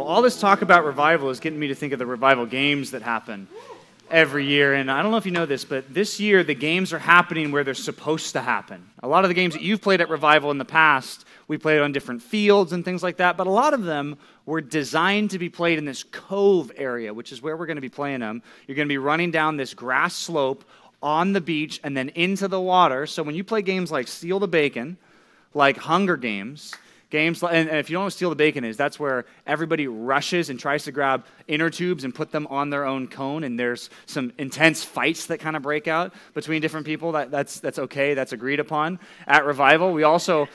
Well, all this talk about revival is getting me to think of the revival games that happen every year. And I don't know if you know this, but this year the games are happening where they're supposed to happen. A lot of the games that you've played at Revival in the past, we played on different fields and things like that, but a lot of them were designed to be played in this cove area, which is where we're going to be playing them. You're going to be running down this grass slope on the beach and then into the water. So when you play games like Steal the Bacon, like Hunger Games, games and if you don't know steal the bacon is that's where everybody rushes and tries to grab inner tubes and put them on their own cone and there's some intense fights that kind of break out between different people that, that's, that's okay that's agreed upon. At revival we also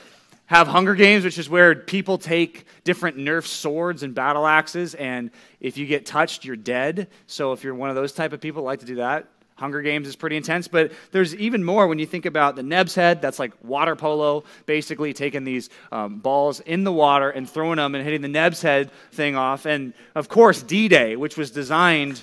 have hunger games which is where people take different nerf swords and battle axes and if you get touched you're dead. So if you're one of those type of people like to do that Hunger Games is pretty intense, but there's even more when you think about the Neb's head. That's like water polo, basically taking these um, balls in the water and throwing them and hitting the Neb's head thing off. And of course, D Day, which was designed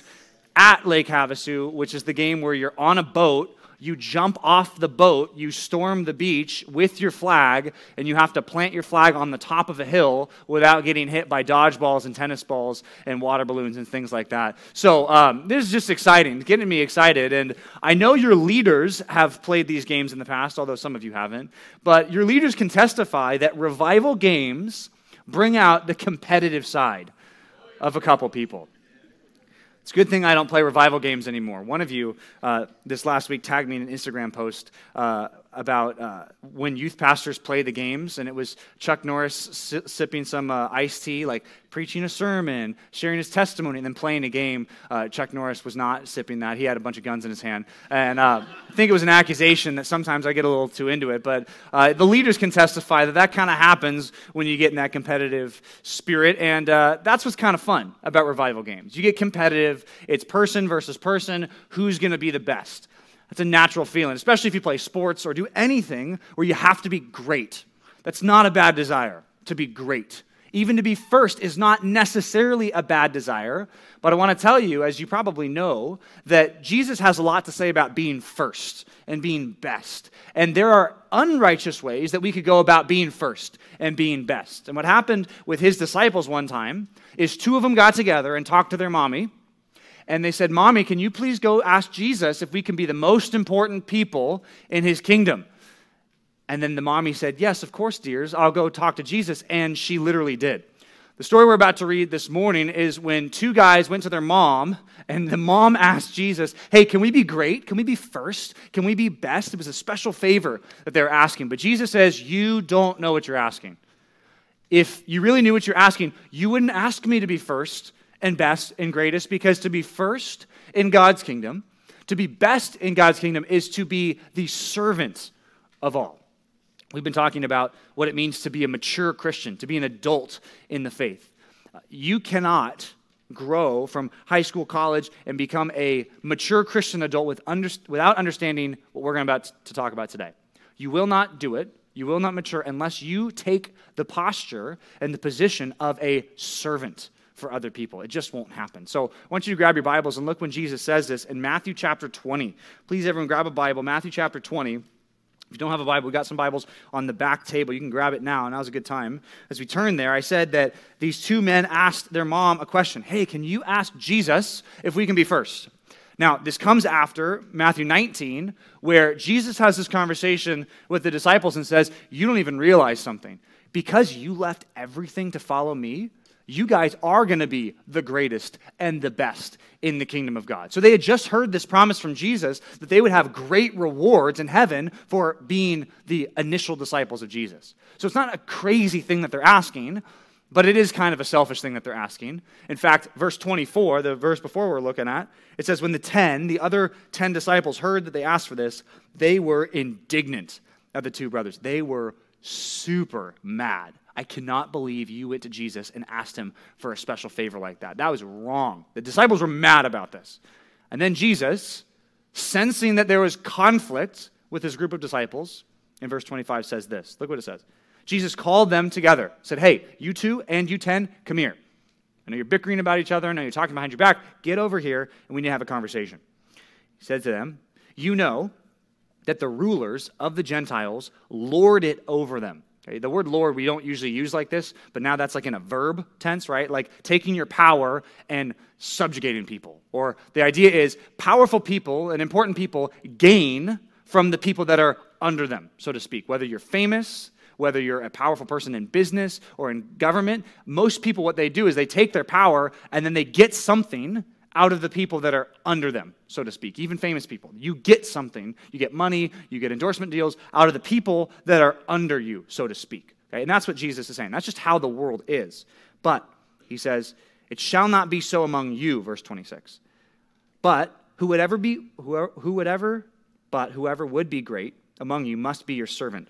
at Lake Havasu, which is the game where you're on a boat you jump off the boat, you storm the beach with your flag, and you have to plant your flag on the top of a hill without getting hit by dodgeballs and tennis balls and water balloons and things like that. So um, this is just exciting, it's getting me excited. And I know your leaders have played these games in the past, although some of you haven't. But your leaders can testify that revival games bring out the competitive side of a couple people. It's a good thing I don't play revival games anymore. One of you uh, this last week tagged me in an Instagram post uh, about uh, when youth pastors play the games, and it was Chuck Norris si- sipping some uh, iced tea, like preaching a sermon, sharing his testimony, and then playing a game. Uh, Chuck Norris was not sipping that. He had a bunch of guns in his hand. And uh, I think it was an accusation that sometimes I get a little too into it, but uh, the leaders can testify that that kind of happens when you get in that competitive spirit, and uh, that's what's kind of fun about revival games. You get competitive, it's person versus person, who's going to be the best. That's a natural feeling, especially if you play sports or do anything where you have to be great. That's not a bad desire to be great. Even to be first is not necessarily a bad desire, but I want to tell you, as you probably know, that Jesus has a lot to say about being first and being best. And there are unrighteous ways that we could go about being first and being best. And what happened with his disciples one time is two of them got together and talked to their mommy and they said, Mommy, can you please go ask Jesus if we can be the most important people in his kingdom? And then the mommy said, Yes, of course, dears. I'll go talk to Jesus. And she literally did. The story we're about to read this morning is when two guys went to their mom, and the mom asked Jesus, Hey, can we be great? Can we be first? Can we be best? It was a special favor that they were asking. But Jesus says, You don't know what you're asking. If you really knew what you're asking, you wouldn't ask me to be first and best and greatest because to be first in God's kingdom, to be best in God's kingdom, is to be the servant of all. We've been talking about what it means to be a mature Christian, to be an adult in the faith. Uh, you cannot grow from high school, college, and become a mature Christian adult with under, without understanding what we're going about to talk about today. You will not do it. You will not mature unless you take the posture and the position of a servant for other people. It just won't happen. So I want you to grab your Bibles and look when Jesus says this in Matthew chapter 20. Please, everyone, grab a Bible. Matthew chapter 20. If you don't have a Bible, we got some Bibles on the back table. You can grab it now. Now's a good time. As we turn there, I said that these two men asked their mom a question Hey, can you ask Jesus if we can be first? Now, this comes after Matthew 19, where Jesus has this conversation with the disciples and says, You don't even realize something. Because you left everything to follow me, you guys are going to be the greatest and the best in the kingdom of God. So they had just heard this promise from Jesus that they would have great rewards in heaven for being the initial disciples of Jesus. So it's not a crazy thing that they're asking, but it is kind of a selfish thing that they're asking. In fact, verse 24, the verse before we're looking at, it says, When the 10, the other 10 disciples, heard that they asked for this, they were indignant at the two brothers. They were super mad. I cannot believe you went to Jesus and asked him for a special favor like that. That was wrong. The disciples were mad about this. And then Jesus, sensing that there was conflict with his group of disciples, in verse 25 says this. Look what it says. Jesus called them together, said, Hey, you two and you 10, come here. I know you're bickering about each other. I know you're talking behind your back. Get over here, and we need to have a conversation. He said to them, You know that the rulers of the Gentiles lord it over them Okay? The word Lord we don't usually use like this, but now that's like in a verb tense, right? Like taking your power and subjugating people. Or the idea is powerful people and important people gain from the people that are under them, so to speak. Whether you're famous, whether you're a powerful person in business or in government, most people, what they do is they take their power and then they get something out of the people that are under them, so to speak, even famous people. You get something, you get money, you get endorsement deals out of the people that are under you, so to speak. Okay? And that's what Jesus is saying. That's just how the world is. But he says, It shall not be so among you, verse 26. But who would ever be, who would ever, but whoever would be great among you must be your servant.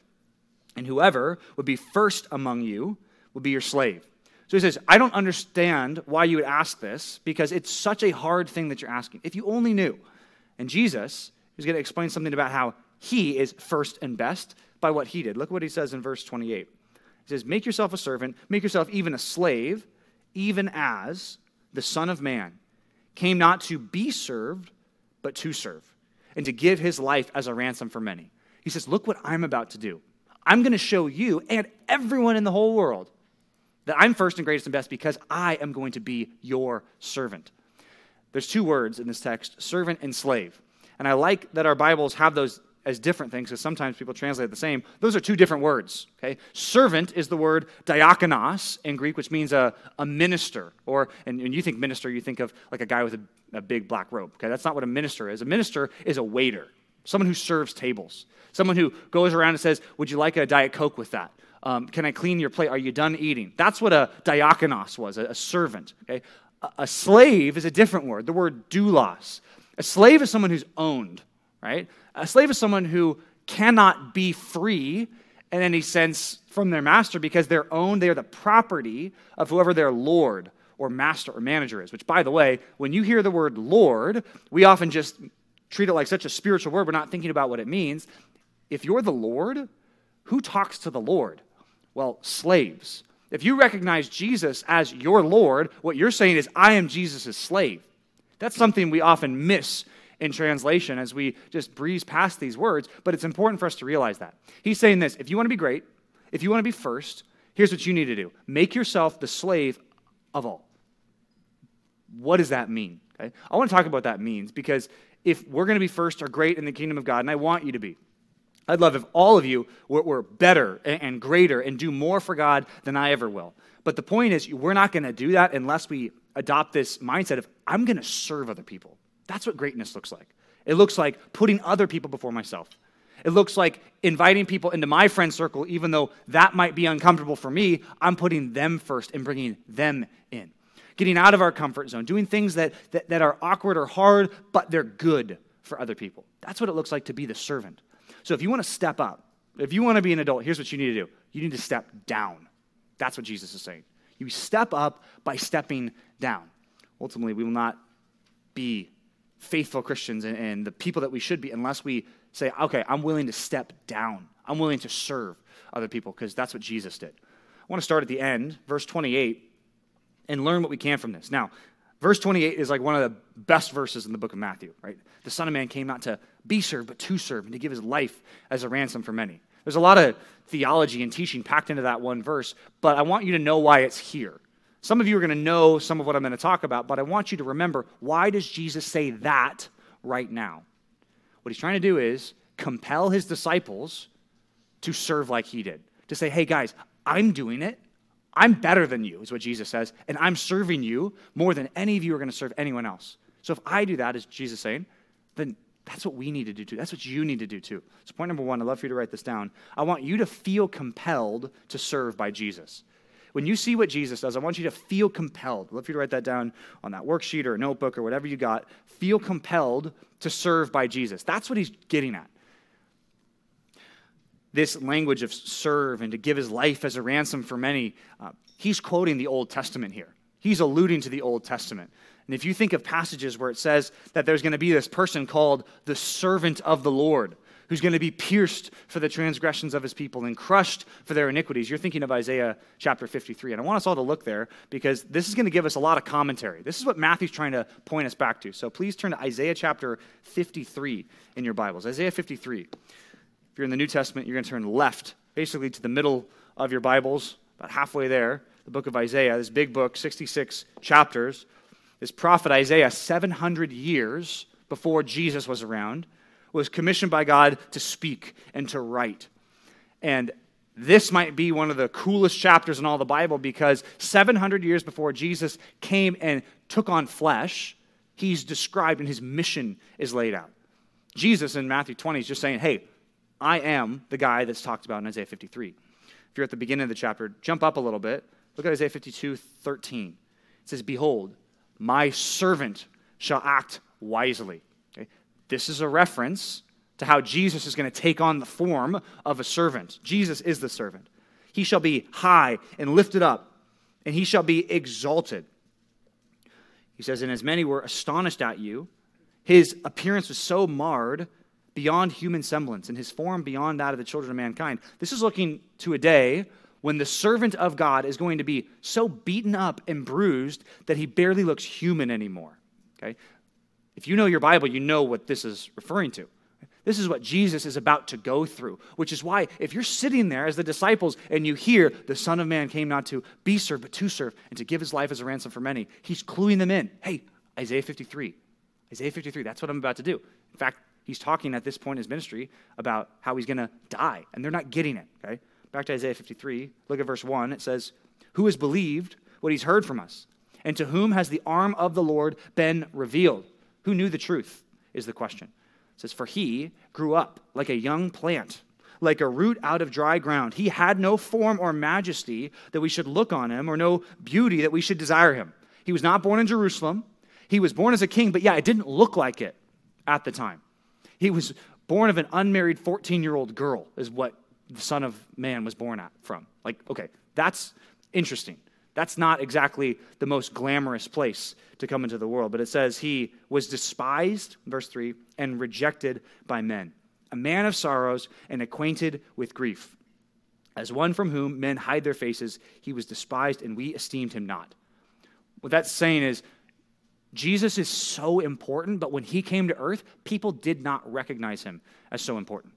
And whoever would be first among you would be your slave. So he says, I don't understand why you would ask this because it's such a hard thing that you're asking. If you only knew. And Jesus is going to explain something about how he is first and best by what he did. Look what he says in verse 28. He says, Make yourself a servant, make yourself even a slave, even as the Son of Man came not to be served, but to serve, and to give his life as a ransom for many. He says, Look what I'm about to do. I'm going to show you and everyone in the whole world that I'm first and greatest and best because I am going to be your servant. There's two words in this text servant and slave. And I like that our Bibles have those as different things because sometimes people translate the same. Those are two different words. Okay? Servant is the word diakonos in Greek, which means a, a minister. Or, and when you think minister, you think of like a guy with a, a big black robe. Okay? That's not what a minister is. A minister is a waiter, someone who serves tables, someone who goes around and says, Would you like a Diet Coke with that? Um, can I clean your plate? Are you done eating? That's what a diakonos was, a, a servant. Okay? A, a, slave is a different word, the word doulos. A slave is someone who's owned, right? A slave is someone who cannot be free in any sense from their master because they're owned, they are the property of whoever their lord or master or manager is. Which, by the way, when you hear the word Lord, we often just treat it like such a spiritual word, we're not thinking about what it means. If you're the Lord, who talks to the Lord? Well, slaves. If you recognize Jesus as your Lord, what you're saying is, I am Jesus' slave. That's something we often miss in translation as we just breeze past these words, but it's important for us to realize that. He's saying this if you want to be great, if you want to be first, here's what you need to do make yourself the slave of all. What does that mean? Okay? I want to talk about what that means because if we're going to be first or great in the kingdom of God, and I want you to be, I'd love if all of you were, were better and, and greater and do more for God than I ever will. But the point is, we're not going to do that unless we adopt this mindset of, I'm going to serve other people. That's what greatness looks like. It looks like putting other people before myself. It looks like inviting people into my friend circle, even though that might be uncomfortable for me. I'm putting them first and bringing them in. Getting out of our comfort zone, doing things that, that, that are awkward or hard, but they're good for other people. That's what it looks like to be the servant. So if you want to step up, if you want to be an adult, here's what you need to do you need to step down. That's what Jesus is saying. You step up by stepping down. Ultimately, we will not be faithful Christians and, and, the people that we should be unless we say, okay, I'm willing to step down. I'm willing to serve other people because that's what Jesus did. I want to start at the end, verse 28, and learn what we can from this. Now, verse 28 is like one of the best verses in the book of Matthew, right? The Son of Man came not to be served, but to serve, and to give his life as a ransom for many. There's a lot of theology and teaching packed into that one verse, but I want you to know why it's here. Some of you are going to know some of what I'm going to talk about, but I want you to remember why does Jesus say that right now? What he's trying to do is compel his disciples to serve like he did. To say, hey guys, I'm doing it. I'm better than you, is what Jesus says, and I'm serving you more than any of you are going to serve anyone else. So if I do that, is Jesus saying, then that's what we need to do too. That's what you need to do too. So, point number one, I'd love for you to write this down. I want you to feel compelled to serve by Jesus. When you see what Jesus does, I want you to feel compelled. I'd love for you to write that down on that worksheet or a notebook or whatever you got. Feel compelled to serve by Jesus. That's what he's getting at. This language of serve and to give his life as a ransom for many, uh, he's quoting the Old Testament here. He's alluding to the Old Testament. And if you think of passages where it says that there's going to be this person called the servant of the Lord, who's going to be pierced for the transgressions of his people and crushed for their iniquities, you're thinking of Isaiah chapter 53. And I want us all to look there because this is going to give us a lot of commentary. This is what Matthew's trying to point us back to. So please turn to Isaiah chapter 53 in your Bibles. Isaiah 53. If you're in the New Testament, you're going to turn left, basically to the middle of your Bibles, about halfway there, the book of Isaiah, this big book, 66 chapters. This prophet Isaiah, 700 years before Jesus was around, was commissioned by God to speak and to write. And this might be one of the coolest chapters in all the Bible because 700 years before Jesus came and took on flesh, he's described and his mission is laid out. Jesus in Matthew 20 is just saying, Hey, I am the guy that's talked about in Isaiah 53. If you're at the beginning of the chapter, jump up a little bit. Look at Isaiah 52 13. It says, Behold, my servant shall act wisely. Okay? This is a reference to how Jesus is going to take on the form of a servant. Jesus is the servant. He shall be high and lifted up, and he shall be exalted. He says, And as many were astonished at you, his appearance was so marred beyond human semblance, and his form beyond that of the children of mankind. This is looking to a day when the servant of God is going to be so beaten up and bruised that he barely looks human anymore. Okay? If you know your Bible, you know what this is referring to. This is what Jesus is about to go through, which is why if you're sitting there as the disciples and you hear the Son of Man came not to be served, but to serve and to give his life as a ransom for many, he's cluing them in. Hey, Isaiah 53. Isaiah 53, that's what I'm about to do. In fact, he's talking at this point in his ministry about how he's going to die, and they're not getting it, okay? Back to Isaiah 53, look at verse 1. It says, Who has believed what he's heard from us? And to whom has the arm of the Lord been revealed? Who knew the truth? Is the question. It says, For he grew up like a young plant, like a root out of dry ground. He had no form or majesty that we should look on him, or no beauty that we should desire him. He was not born in Jerusalem. He was born as a king, but yeah, it didn't look like it at the time. He was born of an unmarried 14 year old girl, is what the Son of Man was born at, from. Like, okay, that's interesting. That's not exactly the most glamorous place to come into the world. But it says he was despised, verse 3, and rejected by men, a man of sorrows and acquainted with grief. As one from whom men hide their faces, he was despised, and we esteemed him not. What that's saying is, Jesus is so important, but when he came to earth, people did not recognize him as so important.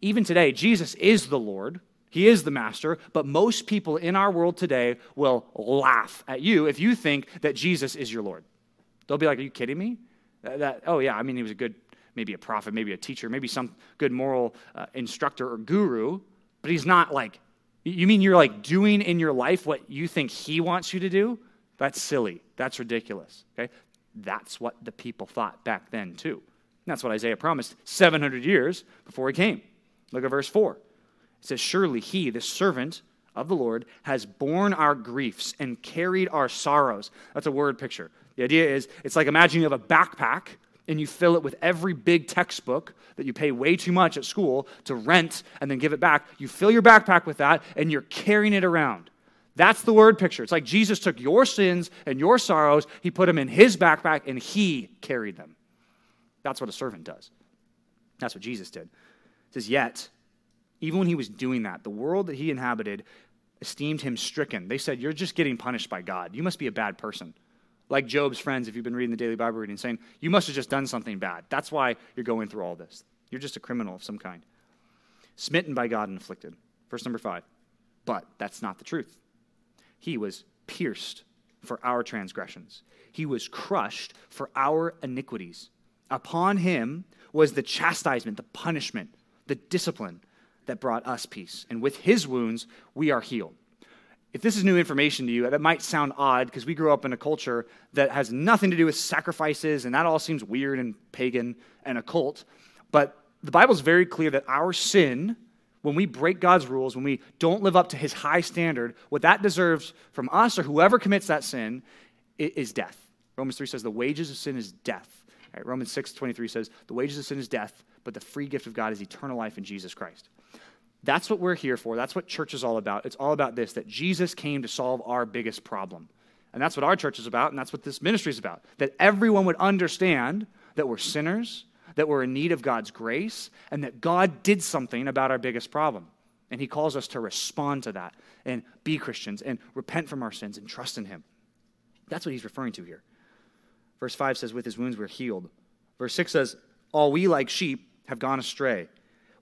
Even today, Jesus is the Lord, he is the master, but most people in our world today will laugh at you if you think that Jesus is your Lord. They'll be like, Are you kidding me? That, that, oh, yeah, I mean, he was a good, maybe a prophet, maybe a teacher, maybe some good moral uh, instructor or guru, but he's not like, you mean you're like doing in your life what you think he wants you to do? That's silly. That's ridiculous. Okay? That's what the people thought back then, too. That's what Isaiah promised 700 years before he came. Look at verse 4. It says, Surely he, the servant of the Lord, has borne our griefs and carried our sorrows. That's a word picture. The idea is it's like imagine you have a backpack and you fill it with every big textbook that you pay way too much at school to rent and then give it back. You fill your backpack with that and you're carrying it around. That's the word picture. It's like Jesus took your sins and your sorrows, he put them in his backpack, and he carried them. That's what a servant does. That's what Jesus did. It says, Yet even when he was doing that, the world that he inhabited esteemed him stricken. They said, You're just getting punished by God. You must be a bad person. Like Job's friends, if you've been reading the daily Bible reading, saying, You must have just done something bad. That's why you're going through all this. You're just a criminal of some kind. Smitten by God and afflicted. Verse number five. But that's not the truth. He was pierced for our transgressions, he was crushed for our iniquities. Upon him was the chastisement, the punishment, the discipline that brought us peace. And with his wounds, we are healed. If this is new information to you, that might sound odd because we grew up in a culture that has nothing to do with sacrifices, and that all seems weird and pagan and occult. But the Bible is very clear that our sin, when we break God's rules, when we don't live up to his high standard, what that deserves from us or whoever commits that sin is death. Romans 3 says the wages of sin is death. Right, Romans 6 23 says the wages of sin is death, but the free gift of God is eternal life in Jesus Christ. That's what we're here for. That's what church is all about. It's all about this that Jesus came to solve our biggest problem. And that's what our church is about, and that's what this ministry is about. That everyone would understand that we're sinners, that we're in need of God's grace, and that God did something about our biggest problem. And He calls us to respond to that and be Christians and repent from our sins and trust in Him. That's what He's referring to here. Verse 5 says, With His wounds we're healed. Verse 6 says, All we like sheep have gone astray.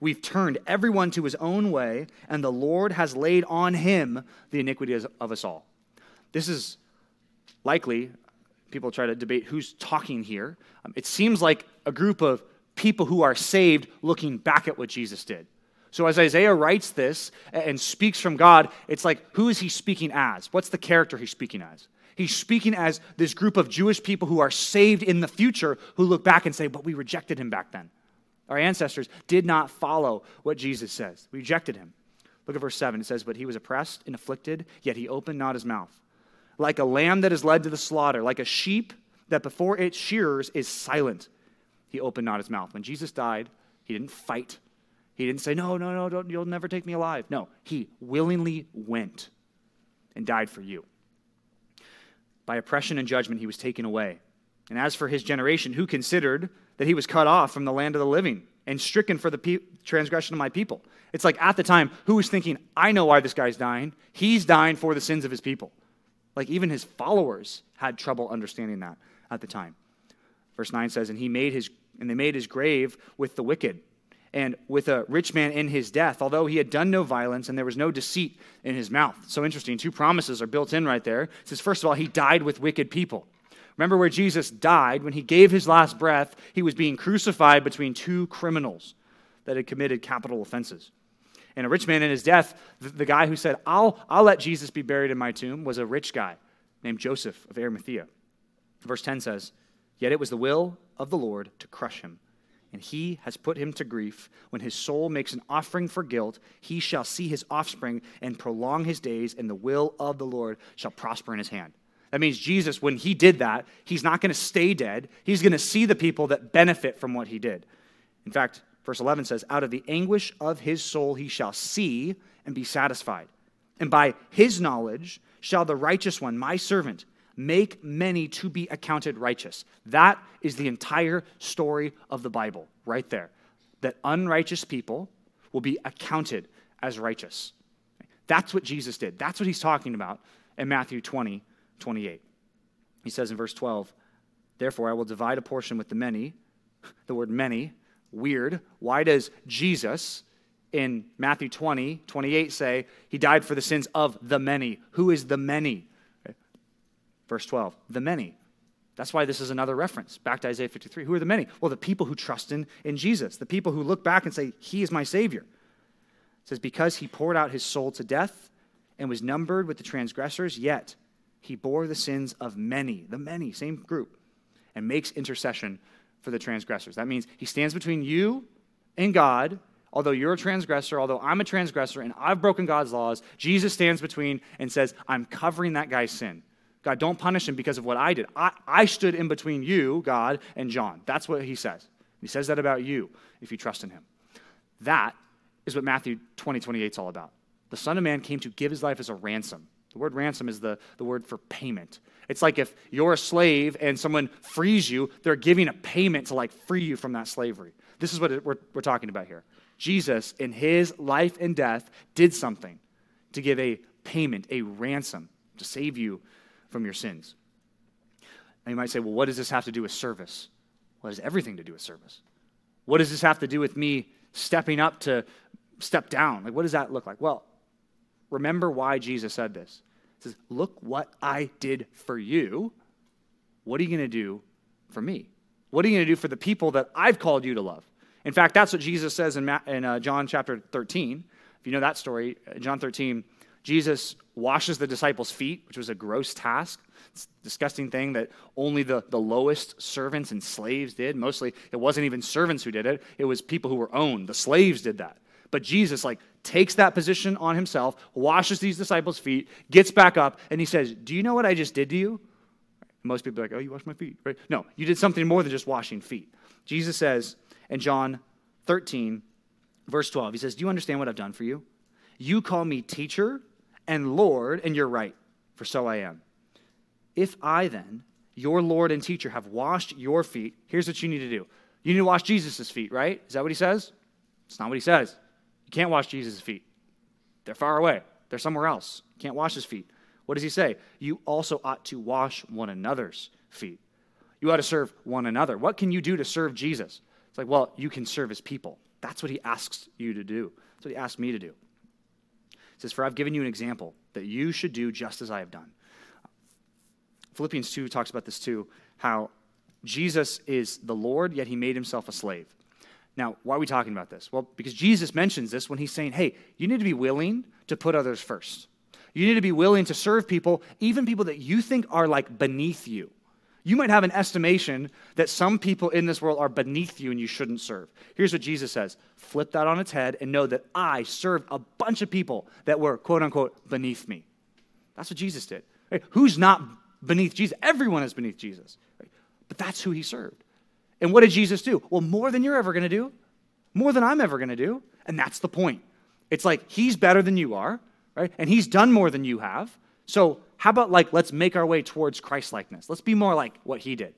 We've turned everyone to his own way, and the Lord has laid on him the iniquity of us all. This is likely, people try to debate who's talking here. Um, it seems like a group of people who are saved looking back at what Jesus did. So as Isaiah writes this and speaks from God, it's like, who is he speaking as? What's the character he's speaking as? He's speaking as this group of Jewish people who are saved in the future who look back and say, but we rejected him back then. Our ancestors did not follow what Jesus says. We rejected him. Look at verse 7. It says, But he was oppressed and afflicted, yet he opened not his mouth. Like a lamb that is led to the slaughter, like a sheep that before its shearers is silent, he opened not his mouth. When Jesus died, he didn't fight. He didn't say, No, no, no, you'll never take me alive. No, he willingly went and died for you. By oppression and judgment, he was taken away. And as for his generation, who considered that he was cut off from the land of the living and stricken for the pe- transgression of my people. It's like at the time, who was thinking, I know why this guy's dying? He's dying for the sins of his people. Like even his followers had trouble understanding that at the time. Verse 9 says, And he made his and they made his grave with the wicked and with a rich man in his death, although he had done no violence and there was no deceit in his mouth. So interesting. Two promises are built in right there. It says, first of all, he died with wicked people. Remember where Jesus died, when he gave his last breath, he was being crucified between two criminals that had committed capital offenses. And a rich man in his death, the, the guy who said, I'll, I'll let Jesus be buried in my tomb, was a rich guy named Joseph of Arimathea. Verse 10 says, Yet it was the will of the Lord to crush him. And he has put him to grief. When his soul makes an offering for guilt, he shall see his offspring and prolong his days, and the will of the Lord shall prosper in his hand. That means Jesus, when he did that, he's not going to stay dead. He's going to see the people that benefit from what he did. In fact, verse 11 says, Out of the anguish of his soul he shall see and be satisfied. And by his knowledge shall the righteous one, my servant, make many to be accounted righteous. That is the entire story of the Bible, right there. That unrighteous people will be accounted as righteous. That's what Jesus did. That's what he's talking about in Matthew 20, 28. He says in verse 12, Therefore I will divide a portion with the many. The word many, weird. Why does Jesus in Matthew 20, 28 say he died for the sins of the many? Who is the many? Verse 12, the many. That's why this is another reference back to Isaiah 53. Who are the many? Well, the people who trust in, in Jesus, the people who look back and say, He is my Savior. It says, Because he poured out his soul to death and was numbered with the transgressors, yet he bore the sins of many, the many, same group, and makes intercession for the transgressors. That means he stands between you and God. Although you're a transgressor, although I'm a transgressor and I've broken God's laws, Jesus stands between and says, I'm covering that guy's sin. God, don't punish him because of what I did. I, I stood in between you, God, and John. That's what he says. He says that about you if you trust in him. That is what Matthew 20, 28 is all about. The Son of Man came to give his life as a ransom the word ransom is the, the word for payment. It's like if you're a slave and someone frees you, they're giving a payment to like free you from that slavery. This is what we're, we're talking about here. Jesus, in his life and death, did something to give a payment, a ransom, to save you from your sins. And you might say, well, what does this have to do with service? It has everything to do with service. What does this have to do with me stepping up to step down? Like, what does that look like? Well, remember why Jesus said this. He says, Look what I did for you. What are you going to do for me? What are you going to do for the people that I've called you to love? In fact, that's what Jesus says in, in uh, John chapter 13. If you know that story, uh, John 13, Jesus washes the disciples' feet, which was a gross task. It's a disgusting thing that only the, the lowest servants and slaves did. Mostly, it wasn't even servants who did it, it was people who were owned. The slaves did that. But Jesus, like, takes that position on himself, washes these disciples' feet, gets back up, and he says, Do you know what I just did to you? Most people are like, Oh, you washed my feet, right? No, you did something more than just washing feet. Jesus says in John 13, verse 12, he says, Do you understand what I've done for you? You call me teacher and Lord, and you're right, for so I am. If I then, your Lord and teacher, have washed your feet, here's what you need to do. You need to wash Jesus' feet, right? Is that what he says? It's not what he says. You can't wash Jesus' feet. They're far away, they're somewhere else. You can't wash his feet. What does he say? You also ought to wash one another's feet. You ought to serve one another. What can you do to serve Jesus? It's like, well, you can serve his people. That's what he asks you to do. That's what he asked me to do. Says, For I've given you an example that you should do just as I have done. Philippians 2 talks about this too, how Jesus is the Lord, yet he made himself a slave. Now, why are we talking about this? Well, because Jesus mentions this when he's saying, hey, you need to be willing to put others first. You need to be willing to serve people, even people that you think are like beneath you. You might have an estimation that some people in this world are beneath you and you shouldn't serve. Here's what Jesus says flip that on its head and know that I served a bunch of people that were, quote unquote, beneath me. That's what Jesus did. Right? Who's not beneath Jesus? Everyone is beneath Jesus. Right? But that's who he served. And what did Jesus do? Well, more than you're ever going to do, more than I'm ever going to do. And that's the point. It's like he's better than you are, right? And he's done more than you have. So how about like let's make our way towards Christ likeness? Let's be more like what he did.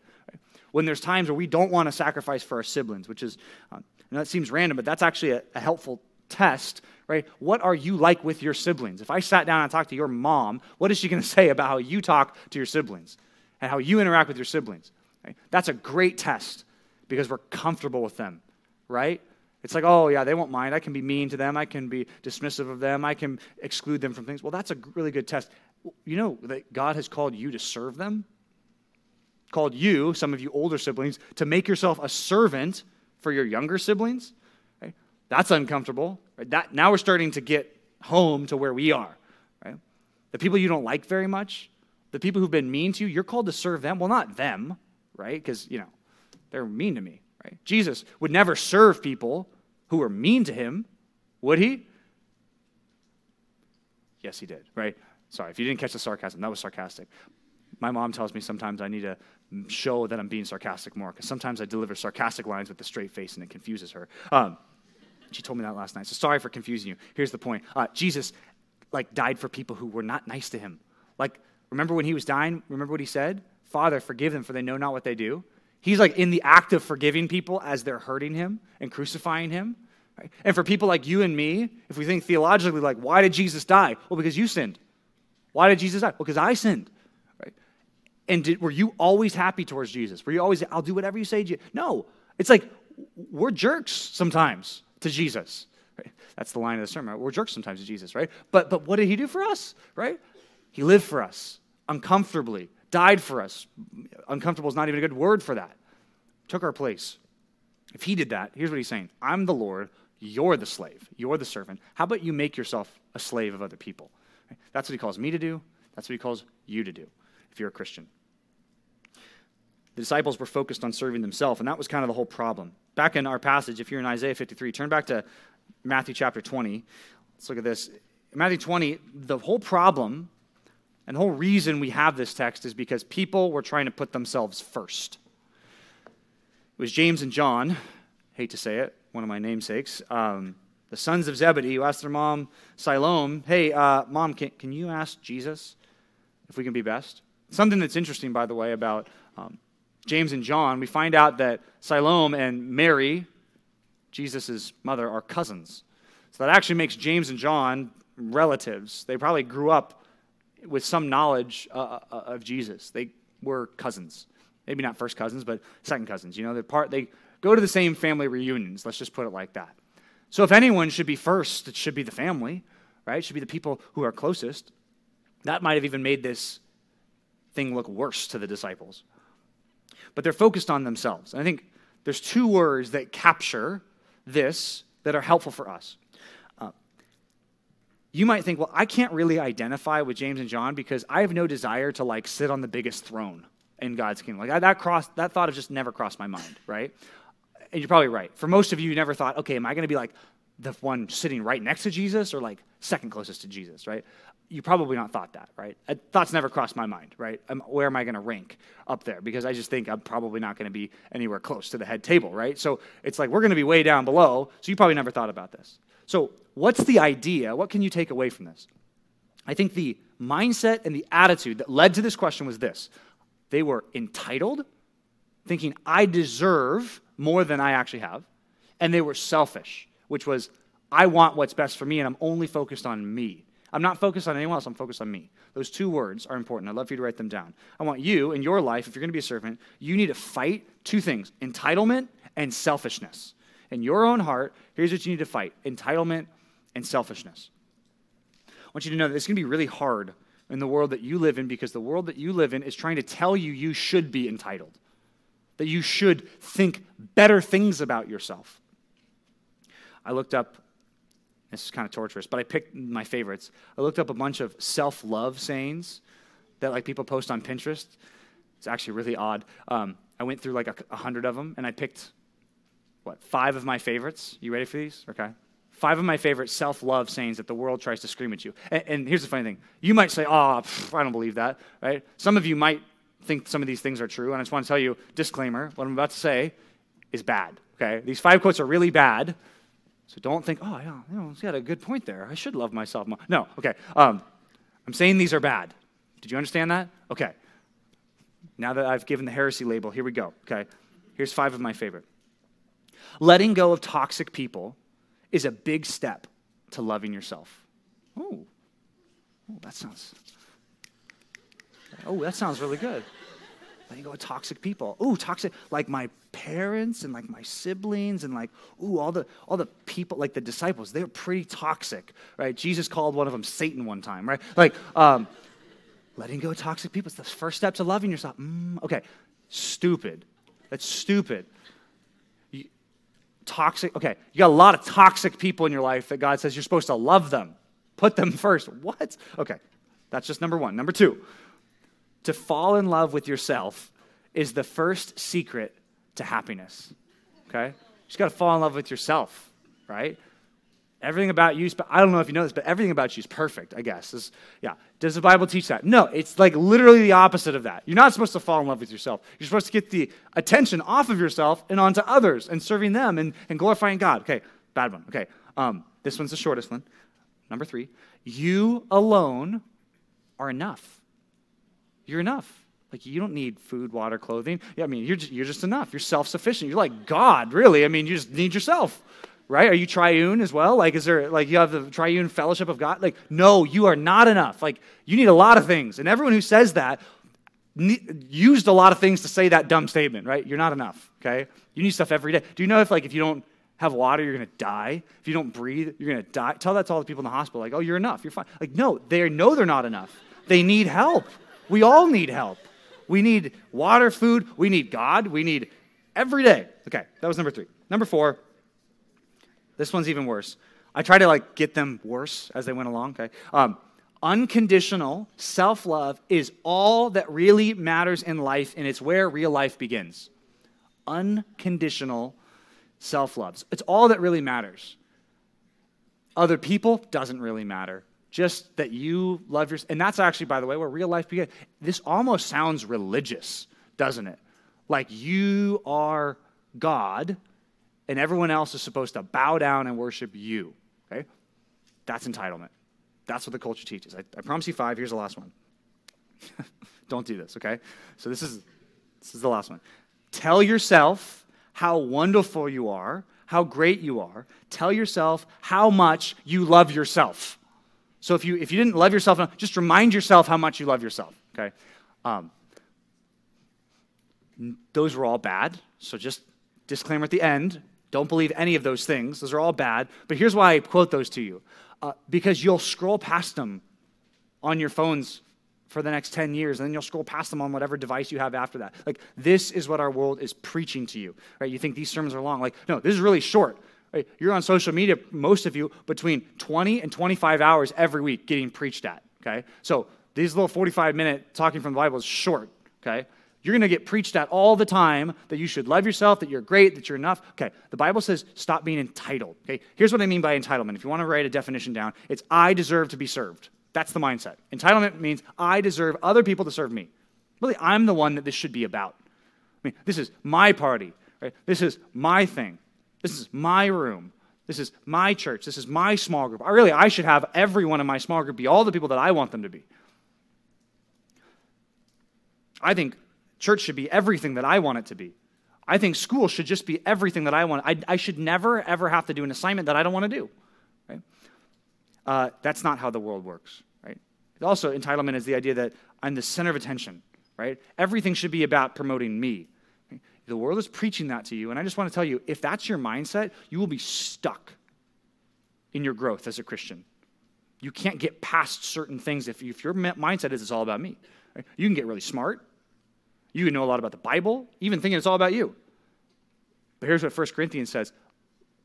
When there's times where we don't want to sacrifice for our siblings, which is, uh, that seems random, but that's actually a, a helpful test, right? What are you like with your siblings? If I sat down and talked to your mom, what is she going to say about how you talk to your siblings and how you interact with your siblings? Right? That's a great test because we're comfortable with them, right? It's like, oh, yeah, they won't mind. I can be mean to them. I can be dismissive of them. I can exclude them from things. Well, that's a really good test you know that God has called you to serve them? Called you, some of you older siblings, to make yourself a servant for your younger siblings? Right? That's uncomfortable. Right? That, now we're starting to get home to where we are. Right? The people you don't like very much, the people who've been mean to you, you're called to serve them. Well, not them, right? Because, you know, they're mean to me, right? Jesus would never serve people who were mean to him, would he? Yes, he did, right? Sorry, if you didn't catch the sarcasm, that was sarcastic. My mom tells me sometimes I need to show that I'm being sarcastic more because sometimes I deliver sarcastic lines with a straight face and it confuses her. Um, she told me that last night. So sorry for confusing you. Here's the point: uh, Jesus, like, died for people who were not nice to him. Like, remember when he was dying? Remember what he said? Father, forgive them, for they know not what they do. He's like in the act of forgiving people as they're hurting him and crucifying him. Right? And for people like you and me, if we think theologically, like, why did Jesus die? Well, because you sinned. Why did Jesus die? Well, because I sinned. Right? And did, were you always happy towards Jesus? Were you always, I'll do whatever you say? No. It's like we're jerks sometimes to Jesus. Right? That's the line of the sermon. We're jerks sometimes to Jesus, right? But but what did he do for us? Right? He lived for us uncomfortably, died for us. Uncomfortable is not even a good word for that. Took our place. If he did that, here's what he's saying I'm the Lord, you're the slave, you're the servant. How about you make yourself a slave of other people? That's what he calls me to do. That's what he calls you to do if you're a Christian. The disciples were focused on serving themselves, and that was kind of the whole problem. Back in our passage, if you're in Isaiah 53, turn back to Matthew chapter 20. Let's look at this. In Matthew 20, the whole problem and the whole reason we have this text is because people were trying to put themselves first. It was James and John, hate to say it, one of my namesakes. Um, the sons of Zebedee who asked their mom, Salome, hey, uh, mom, can, can you ask Jesus if we can be best? Something that's interesting, by the way, about um, James and John, we find out that Salome and Mary, Jesus' mother, are cousins. So that actually makes James and John relatives. They probably grew up with some knowledge uh, uh of Jesus. They were cousins. Maybe not first cousins, but second cousins. You know, they're part, they go to the same family reunions. Let's just put it like that. So if anyone should be first, it should be the family, right? It should be the people who are closest. That might have even made this thing look worse to the disciples. But they're focused on themselves. And I think there's two words that capture this that are helpful for us. Uh, you might think, well, I can't really identify with James and John because I have no desire to like sit on the biggest throne in God's kingdom. Like I, that crossed, that thought has just never crossed my mind, right? And you're probably right. For most of you, you never thought, okay, am I going to be like the one sitting right next to Jesus or like second closest to Jesus, right? You probably not thought that, right? Uh, thoughts never crossed my mind, right? Um, where am I going to rank up there? Because I just think I'm probably not going to be anywhere close to the head table, right? So it's like we're going to be way down below. So you probably never thought about this. So what's the idea? What can you take away from this? I think the mindset and the attitude that led to this question was this they were entitled, thinking, I deserve more than I actually have. And they were selfish, which was, I want what's best for me, and I'm only focused on me. I'm not focused on anyone else, I'm focused on me. Those two words are important. I'd love for you to write them down. I want you in your life, if you're going to be a servant, you need to fight two things entitlement and selfishness. in your own heart, here's what you need to fight entitlement and selfishness. I want you to know that it's going to be really hard in the world that you live in because the world that you live in is trying to tell you you should be entitled, that you should think better things about yourself. I looked up, this is kind of torturous, but I picked my favorites. I looked up a bunch of self love sayings that like people post on Pinterest. It's actually really odd. Um, I went through like a, a hundred of them and I picked, what, five of my favorites. You ready for these? Okay. Five of my favorite self love sayings that the world tries to scream at you. And, and here's the funny thing you might say, oh, pff, I don't believe that, right? Some of you might think some of these things are true. And I just want to tell you, disclaimer, what I'm about to say is bad, okay? These five quotes are really bad. So don't think, oh, yeah, you know, he's got a good point there. I should love myself more. No, okay. Um, I'm saying these are bad. Did you understand that? Okay. Now that I've given the heresy label, here we go. Okay. Here's five of my favorite. Letting go of toxic people is a big step to loving yourself. Oh, oh that sounds. Oh, that sounds really good. Letting go of toxic people. Ooh, toxic, like my parents and like my siblings and like, ooh, all the all the people, like the disciples, they're pretty toxic, right? Jesus called one of them Satan one time, right? Like, um, letting go of toxic people. It's the first step to loving yourself. Mm, okay, stupid. That's stupid. You, toxic, okay, you got a lot of toxic people in your life that God says you're supposed to love them. Put them first. What? Okay, that's just number one. Number two, to fall in love with yourself is the first secret to happiness. Okay? You just got to fall in love with yourself, right? Everything about you, I don't know if you know this, but everything about you is perfect, I guess. Yeah. Does the Bible teach that? No, it's like literally the opposite of that. You're not supposed to fall in love with yourself. You're supposed to get the attention off of yourself and onto others and serving them and, and glorifying God. Okay, bad one. Okay, um, this one's the shortest one. Number three, you alone are enough. You're enough. Like, you don't need food, water, clothing. Yeah, I mean, you're just, you're just enough. You're self sufficient. You're like God, really. I mean, you just need yourself right? Are you triune as well? Like, is there, like, you have the triune fellowship of God? Like, no, you are not enough. Like, you need a lot of things. And everyone who says that used a lot of things to say that dumb statement, right? You're not enough, okay? You need stuff every day. Do you know if, like, if you don't have water, you're going to die? If you don't breathe, you're going to die? Tell that to all the people in the hospital, like, oh, you're enough. You're fine. Like, no, they know they're not enough. They need help. We all need help. We need water, food. We need God. We need every day. Okay, that was number three. Number four, this one's even worse. I try to like get them worse as they went along. Okay. Um, unconditional self love is all that really matters in life, and it's where real life begins. Unconditional self love. It's all that really matters. Other people doesn't really matter. Just that you love yourself. And that's actually, by the way, where real life begins. This almost sounds religious, doesn't it? Like you are God and everyone else is supposed to bow down and worship you. Okay? That's entitlement. That's what the culture teaches. I, I promise you five. Here's the last one. Don't do this, okay? So this is this is the last one. Tell yourself how wonderful you are, how great you are. Tell yourself how much you love yourself. So if you if you didn't love yourself, just remind yourself how much you love yourself. Okay. Um, those were all bad. So just disclaimer at the end don't believe any of those things. Those are all bad. But here's why I quote those to you uh, because you'll scroll past them on your phones for the next 10 years, and then you'll scroll past them on whatever device you have after that. Like, this is what our world is preaching to you, right? You think these sermons are long. Like, no, this is really short. You're on social media, most of you, between 20 and 25 hours every week getting preached at, okay? So these little 45 minute talking from the Bible is short, okay? You're going to get preached at all the time that you should love yourself, that you're great, that you're enough. Okay, the Bible says stop being entitled. Okay, here's what I mean by entitlement. If you want to write a definition down, it's I deserve to be served. That's the mindset. Entitlement means I deserve other people to serve me. Really, I'm the one that this should be about. I mean, this is my party, right? This is my thing. This is my room. This is my church. This is my small group. I really, I should have everyone in my small group be all the people that I want them to be. I think Church should be everything that I want it to be. I think school should just be everything that I want. I, I should never, ever have to do an assignment that I don't want to do. Right? Uh, that's not how the world works. Right? Also, entitlement is the idea that I'm the center of attention. Right? Everything should be about promoting me. The world is preaching that to you. And I just want to tell you if that's your mindset, you will be stuck in your growth as a Christian. You can't get past certain things if, if your mindset is it's all about me. Right? You can get really smart. You can know a lot about the Bible, even thinking it's all about you. But here's what 1 Corinthians says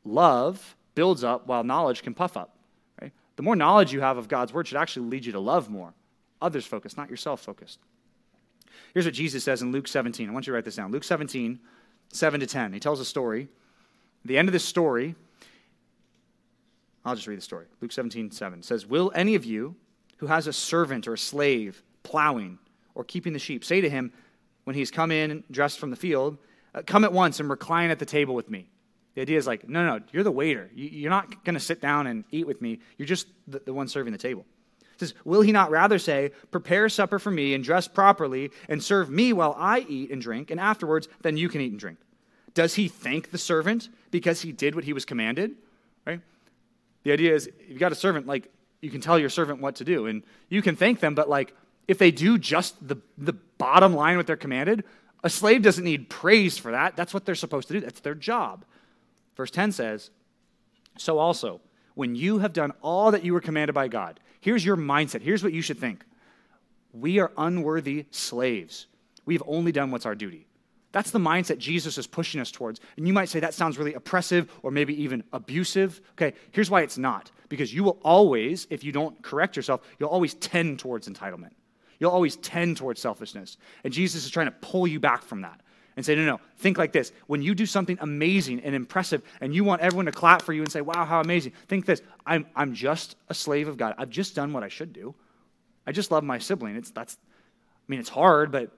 love builds up while knowledge can puff up. Right? The more knowledge you have of God's word should actually lead you to love more. Others focused, not yourself focused. Here's what Jesus says in Luke 17. I want you to write this down. Luke 17, 7 to 10. He tells a story. The end of this story, I'll just read the story. Luke 17, 7 says, Will any of you who has a servant or a slave plowing or keeping the sheep say to him when he's come in dressed from the field, uh, Come at once and recline at the table with me? The idea is like, no, no, you're the waiter. You're not going to sit down and eat with me. You're just the one serving the table. Says, Will he not rather say, Prepare supper for me and dress properly and serve me while I eat and drink, and afterwards then you can eat and drink? Does he thank the servant because he did what he was commanded? Right? The idea is if you've got a servant, like you can tell your servant what to do, and you can thank them, but like if they do just the, the bottom line what they're commanded, a slave doesn't need praise for that. That's what they're supposed to do. That's their job. Verse 10 says, So also, when you have done all that you were commanded by God, here's your mindset. Here's what you should think We are unworthy slaves. We've only done what's our duty. That's the mindset Jesus is pushing us towards. And you might say that sounds really oppressive or maybe even abusive. Okay, here's why it's not. Because you will always, if you don't correct yourself, you'll always tend towards entitlement. You'll always tend towards selfishness. And Jesus is trying to pull you back from that and say, no, no, think like this. When you do something amazing and impressive and you want everyone to clap for you and say, wow, how amazing, think this I'm, I'm just a slave of God. I've just done what I should do. I just love my sibling. It's, that's, I mean, it's hard, but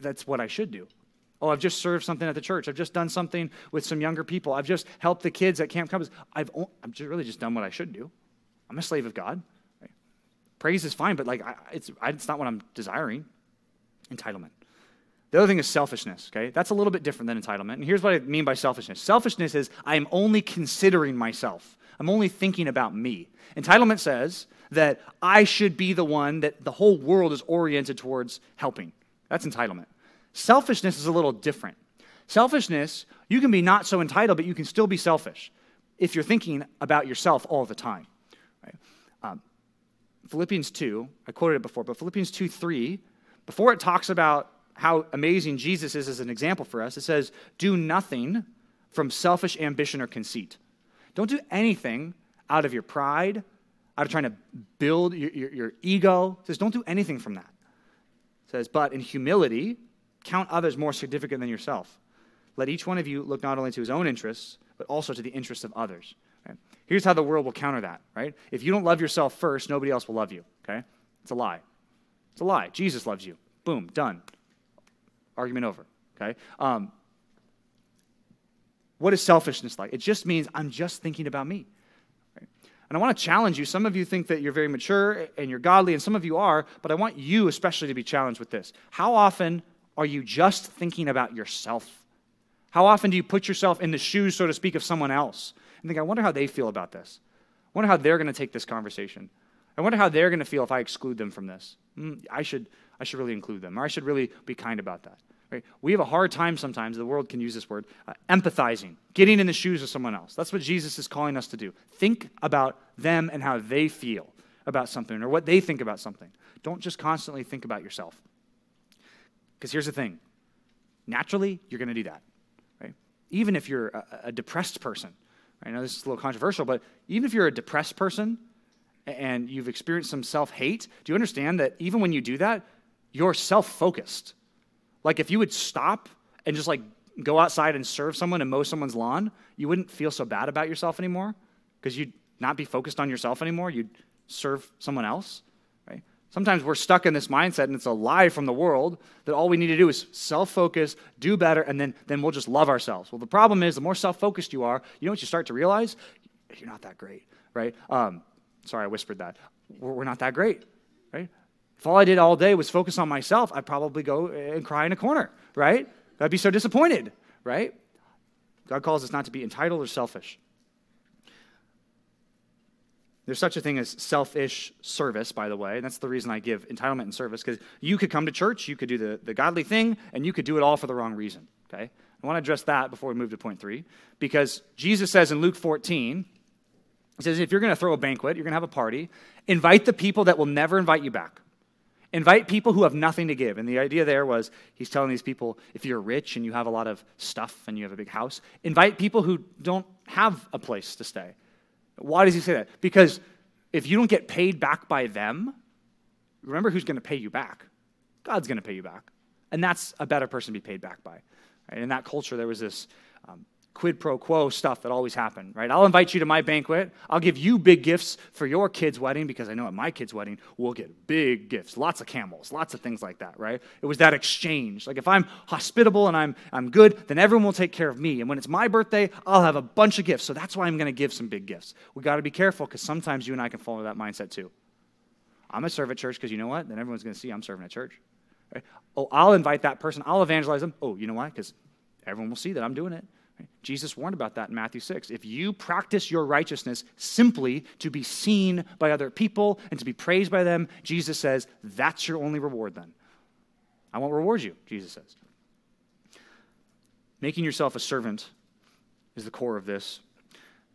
that's what I should do. Oh, I've just served something at the church. I've just done something with some younger people. I've just helped the kids at Camp Compass. I've, I've just really just done what I should do. I'm a slave of God. Praise is fine, but like I, it's, I, it's not what I'm desiring. Entitlement. The other thing is selfishness, okay? That's a little bit different than entitlement. And here's what I mean by selfishness selfishness is I am only considering myself, I'm only thinking about me. Entitlement says that I should be the one that the whole world is oriented towards helping. That's entitlement. Selfishness is a little different. Selfishness, you can be not so entitled, but you can still be selfish if you're thinking about yourself all the time. Right? Um, Philippians 2, I quoted it before, but Philippians 2 3, before it talks about how amazing Jesus is as an example for us, it says, Do nothing from selfish ambition or conceit. Don't do anything out of your pride, out of trying to build your, your, your ego. It says, Don't do anything from that. It says, But in humility, Count others more significant than yourself. Let each one of you look not only to his own interests, but also to the interests of others. Right? Here's how the world will counter that, right? If you don't love yourself first, nobody else will love you, okay? It's a lie. It's a lie. Jesus loves you. Boom, done. Argument over, okay? Um, what is selfishness like? It just means I'm just thinking about me. And I want to challenge you. Some of you think that you're very mature and you're godly, and some of you are, but I want you especially to be challenged with this. How often are you just thinking about yourself? How often do you put yourself in the shoes, so to speak, of someone else and think, I wonder how they feel about this? I wonder how they're going to take this conversation. I wonder how they're going to feel if I exclude them from this. Mm, I, should, I should really include them, or I should really be kind about that. Right? We have a hard time sometimes, the world can use this word, uh, empathizing, getting in the shoes of someone else. That's what Jesus is calling us to do. Think about them and how they feel about something or what they think about something. Don't just constantly think about yourself. Because here's the thing naturally, you're going to do that, right? Even if you're a, a depressed person? I know this is a little controversial, but even if you're a depressed person and you've experienced some self hate, do you understand that even when you do that, you're self focused? Like if you would stop and just like go outside and serve someone and mow someone's lawn, you wouldn't feel so bad about yourself anymore because you'd not be focused on yourself anymore. You'd serve someone else. Right? Sometimes we're stuck in this mindset, and it's a lie from the world that all we need to do is self focus, do better, and then, then we'll just love ourselves. Well, the problem is, the more self focused you are, you know what you start to realize? You're not that great, right? Um, sorry, I whispered that. We're, not that great, right? If all I did all day was focus on myself, I'd probably go and cry in a corner, right? I'd be so disappointed, right? God calls us not to be entitled or selfish. There's such a thing as selfish service, by the way. And that's the reason I give entitlement and service, because you could come to church, you could do the, the godly thing, and you could do it all for the wrong reason. Okay? I want to address that before we move to point three, because Jesus says in Luke 14, he says, if you're going to throw a banquet, you're going to have a party, invite the people that will never invite you back. Invite people who have nothing to give. And the idea there was he's telling these people if you're rich and you have a lot of stuff and you have a big house, invite people who don't have a place to stay. Why does he say that? Because if you don't get paid back by them, remember who's going to pay you back? God's going to pay you back. And that's a better person to be paid back by. Right? In that culture, there was this um, quid pro quo stuff that always happened, right? I'll invite you to my banquet. I'll give you big gifts for your kid's wedding because I know at my kid's wedding, we'll get big gifts, lots of camels, lots of things like that, right? It was that exchange. Like if I'm hospitable and I'm, I'm good, then everyone will take care of me. And when it's my birthday, I'll have a bunch of gifts. So that's why I'm going to give some big gifts. We got to be careful because sometimes you and I can fall into that mindset too. I'm going to serve at church because you know what? Then everyone's going to see I'm serving at church. Right? Oh, I'll invite that person. I'll evangelize them. Oh, you know why? Because everyone will see that I'm doing it. Jesus warned about that in Matthew 6. If you practice your righteousness simply to be seen by other people and to be praised by them, Jesus says, that's your only reward then. I won't reward you, Jesus says. Making yourself a servant is the core of this.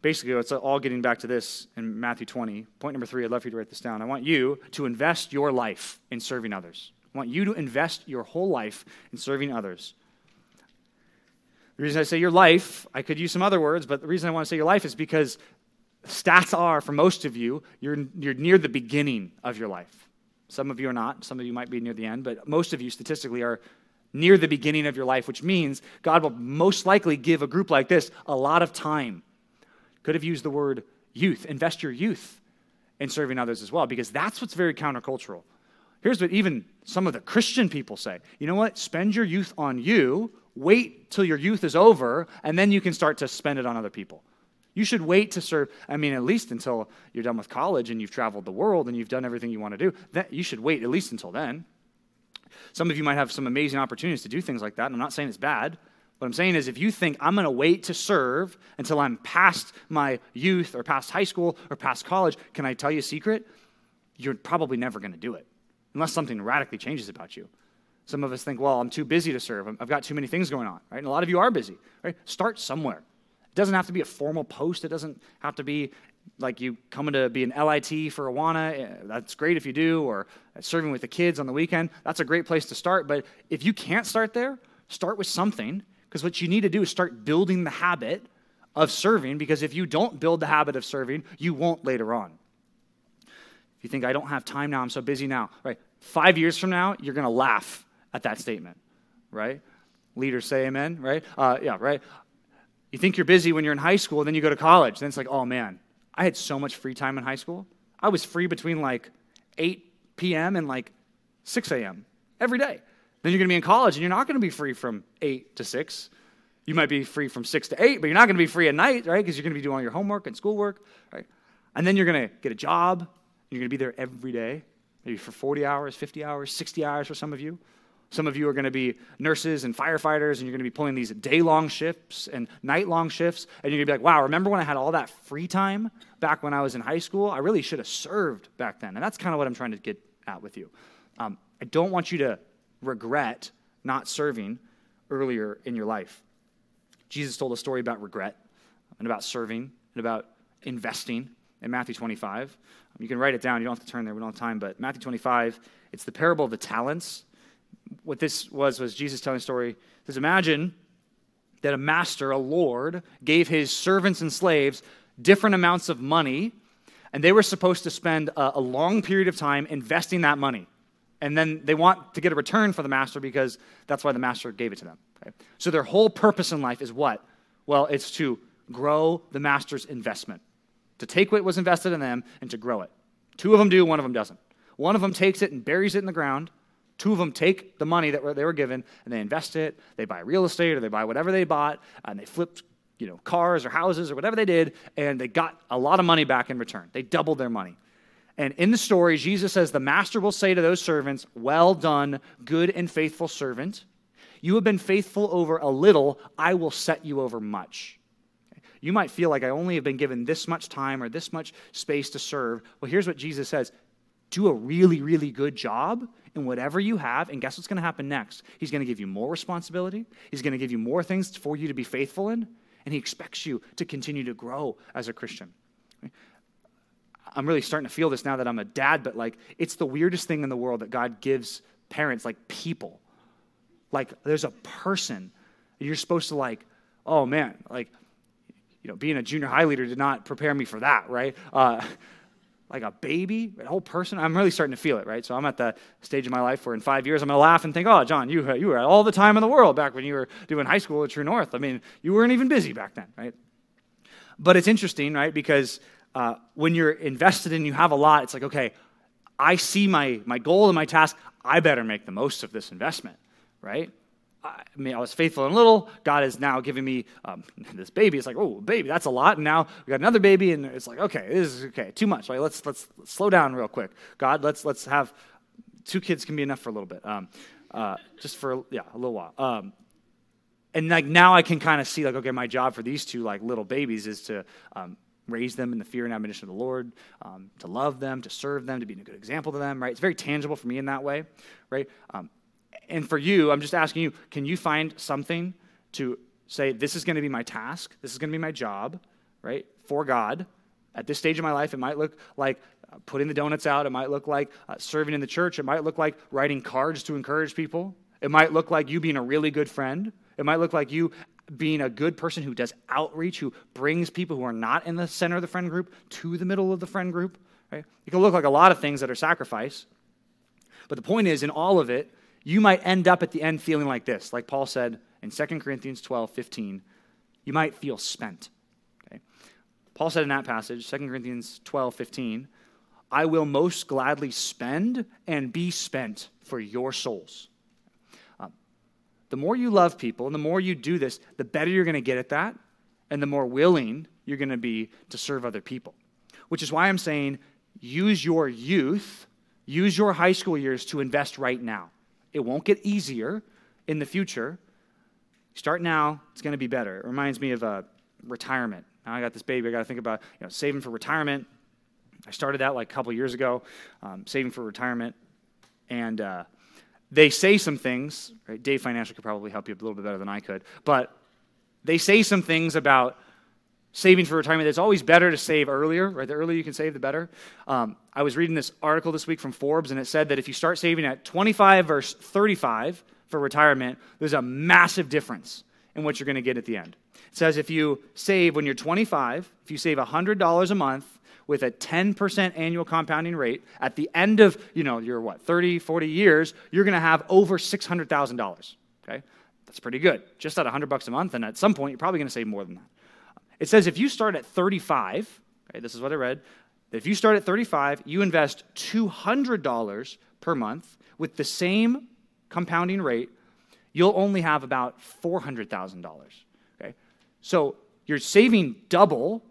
Basically, it's all getting back to this in Matthew 20. Point number three, I'd love for you to write this down. I want you to invest your life in serving others. I want you to invest your whole life in serving others. The reason I say your life, I could use some other words, but the reason I want to say your life is because stats are, for most of you, you're, you're near the beginning of your life. Some of you are not. Some of you might be near the end, but most of you statistically are near the beginning of your life, which means God will most likely give a group like this a lot of time. Could have used the word youth. Invest your youth in serving others as well, because that's what's very countercultural. Here's what even some of the Christian people say you know what? Spend your youth on you wait till your youth is over, and then you can start to spend it on other people. You should wait to serve, I mean, at least until you're done with college and you've traveled the world and you've done everything you want to do. That, you should wait at least until then. Some of you might have some amazing opportunities to do things like that, and I'm not saying it's bad. What I'm saying is, if you think I'm going to wait to serve until I'm past my youth or past high school or past college, can I tell you a secret? You're probably never going to do it unless something radically changes about you. Some of us think, well, I'm too busy to serve. I've got too many things going on, right? And a lot of you are busy, right? Start somewhere. It doesn't have to be a formal post. It doesn't have to be like you coming to be an LIT for Awana. Eh, that's great if you do, or serving with the kids on the weekend. That's a great place to start. But if you can't start there, start with something, because what you need to do is start building the habit of serving, because if you don't build the habit of serving, you won't later on. If you think, I don't have time now, I'm so busy now, right? Five years from now, you're going to laugh at that statement, right? Leaders say amen, right? Uh, yeah, right? You think you're busy when you're in high school, then you go to college. Then it's like, oh man, I had so much free time in high school. I was free between like 8 p.m. and like 6 a.m. every day. Then you're going to be in college and you're not going to be free from 8 to 6. You might be free from 6 to 8, but you're not going to be free at night, right? Because you're going to be doing all your homework and schoolwork, right? And then you're going to get a job. And you're going to be there every day, maybe for 40 hours, 50 hours, 60 hours for some of you. Some of you are going to be nurses and firefighters, and you're going to be pulling these day long shifts and night long shifts. And you're going to be like, wow, remember when I had all that free time back when I was in high school? I really should have served back then. And that's kind of what I'm trying to get at with you. Um, I don't want you to regret not serving earlier in your life. Jesus told a story about regret and about serving and about investing in Matthew 25. You can write it down. You don't have to turn there. We don't have time. But Matthew 25, it's the parable of the talents what this was was Jesus telling a story. Says, imagine that a master, a lord, gave his servants and slaves different amounts of money, and they were supposed to spend a, a long period of time investing that money. And then they want to get a return for the master because that's why the master gave it to them. Okay? So their whole purpose in life is what? Well, it's to grow the master's investment, to take what was invested in them and to grow it. Two of them do, one of them doesn't. One of them takes it and buries it in the ground. Two of them take the money that they were given and they invest it. They buy real estate or they buy whatever they bought and they flipped you know, cars or houses or whatever they did, and they got a lot of money back in return. They doubled their money. And in the story, Jesus says, The master will say to those servants, Well done, good and faithful servant. You have been faithful over a little, I will set you over much. You might feel like I only have been given this much time or this much space to serve. Well, here's what Jesus says do a really, really good job, in whatever you have, and guess what's going to happen next? He's going to give you more responsibility, He's going to give you more things for you to be faithful in, and He expects you to continue to grow as a Christian. I'm really starting to feel this now that I'm a dad, but like, it's the weirdest thing in the world that God gives parents, like people. Like, there's a person, you're supposed to, like, oh man, like, you know, being a junior high leader did not prepare me for that, right? Uh, like a baby, a whole person. I'm really starting to feel it, right? So I'm at the stage of my life where in five years I'm going to laugh and think, oh, John, you, you were all the time in the world back when you were doing high school at True North. I mean, you weren't even busy back then, right? But it's interesting, right? Because uh, when you're invested and you have a lot, it's like, okay, I see my, my goal and my task. I better make the most of this investment, right? I mean, I was faithful in little. God is now giving me um, this baby. It's like, oh, baby, that's a lot. And now we got another baby, and it's like, okay, this is okay, too much. Like, let's let's, slow down real quick. God, let's let's have two kids can be enough for a little bit, um, uh, just for yeah, a little while. Um, and like now I can kind of see like, okay, my job for these two like little babies is to um, raise them in the fear and admonition of the Lord, um, to love them, to serve them, to be a good example to them, right? It's very tangible for me in that way, right? Um, and for you, I'm just asking you, can you find something to say, this is going to be my task, this is going to be my job, right, for God? At this stage of my life, it might look like uh, putting the donuts out, it might look like uh, serving in the church, it might look like writing cards to encourage people, it might look like you being a really good friend, it might look like you being a good person who does outreach, who brings people who are not in the center of the friend group to the middle of the friend group. Right? It can look like a lot of things that are sacrifice. But the point is, in all of it, you might end up at the end feeling like this, like Paul said in 2 Corinthians 12 15. You might feel spent. Okay? Paul said in that passage, 2 Corinthians 12 15, I will most gladly spend and be spent for your souls. Um, the more you love people and the more you do this, the better you're going to get at that, and the more willing you're going to be to serve other people. Which is why I'm saying use your youth, use your high school years to invest right now. It won't get easier in the future. Start now, it's going to be better. It reminds me of uh, retirement. Now I got this baby, I got to think about you know, saving for retirement. I started that like a couple years ago, um, saving for retirement. And uh, they say some things, right? Dave Financial could probably help you a little bit better than I could, but they say some things about saving for retirement. It's always better to save earlier, right? The earlier you can save, the better. Um, I was reading this article this week from Forbes, and it said that if you start saving at 25 versus 35 for retirement, there's a massive difference in what you're going to get at the end. It says if you save when you're 25, if you save $100 a month with a 10% annual compounding rate, at the end of, you know, your what, 30, 40 years, you're going to have over $600,000, okay? That's pretty good. Just at 100 bucks a month, and at some point, you're probably going to save more than that. It says if you start at 35, okay, this is what I read. If you start at 35, you invest $200 per month with the same compounding rate, you'll only have about $400,000. Okay? So you're saving double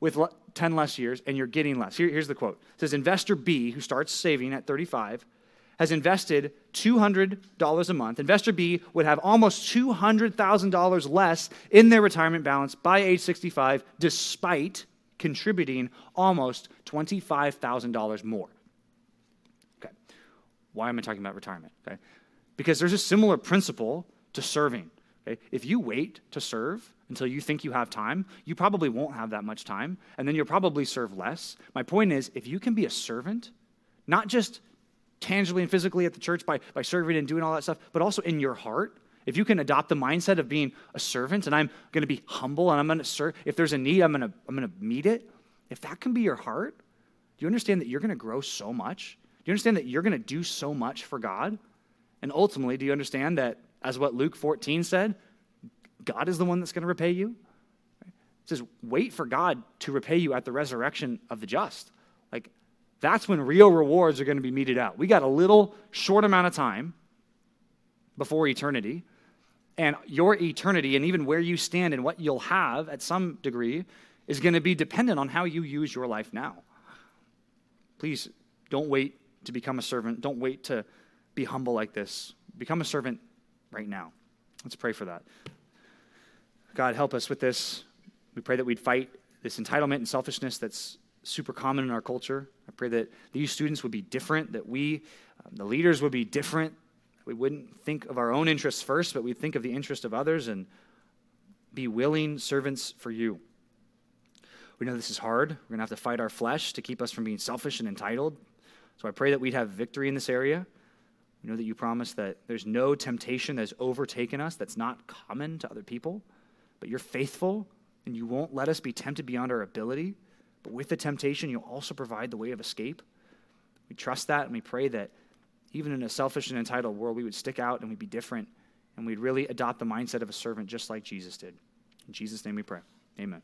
with 10 less years and you're getting less. Here, here's the quote. It says investor B who starts saving at 35 has invested $200 a month, investor B would have almost $200,000 less in their retirement balance by age 65, despite contributing almost $25,000 more. Okay. Why am I talking about retirement? Okay. Because there's a similar principle to serving. Okay. If you wait to serve until you think you have time, you probably won't have that much time, and then you'll probably serve less. My point is, if you can be a servant, not just tangibly and physically at the church by, by serving and doing all that stuff, but also in your heart. If you can adopt the mindset of being a servant and I'm going to be humble and I'm going to serve, if there's a need, I'm going to, I'm going to meet it. If that can be your heart, do you understand that you're going to grow so much? Do you understand that you're going to do so much for God? And ultimately, do you understand that, as what Luke 14 said, God is the one that's going to repay you? It says, wait for God to repay you at the resurrection of the just. Like, that's when real rewards are going to be meted out. We got a little short amount of time before eternity. And your eternity and even where you stand and what you'll have at some degree is going to be dependent on how you use your life now. Please don't wait to become a servant. Don't wait to be humble like this. Become a servant right now. Let's pray for that. God, help us with this. We pray that we'd fight this entitlement and selfishness that's super common in our culture. I pray that these students would be different, that we Um, the leaders would be different. We wouldn't think of our own interests first, but we'd think of the interest of others and be willing servants for you. We know this is hard. We're going to have to fight our flesh to keep us from being selfish and entitled. So I pray that we'd have victory in this area. We know that you promise that there's no temptation that's overtaken us that's not common to other people, but you're faithful and you won't let us be tempted beyond our ability. But with the temptation, you'll also provide the way of escape. We trust that and we pray that even in a selfish and entitled world, we would stick out and we'd be different and we'd really adopt the mindset of a servant just like Jesus did. In Jesus' name we pray. Amen.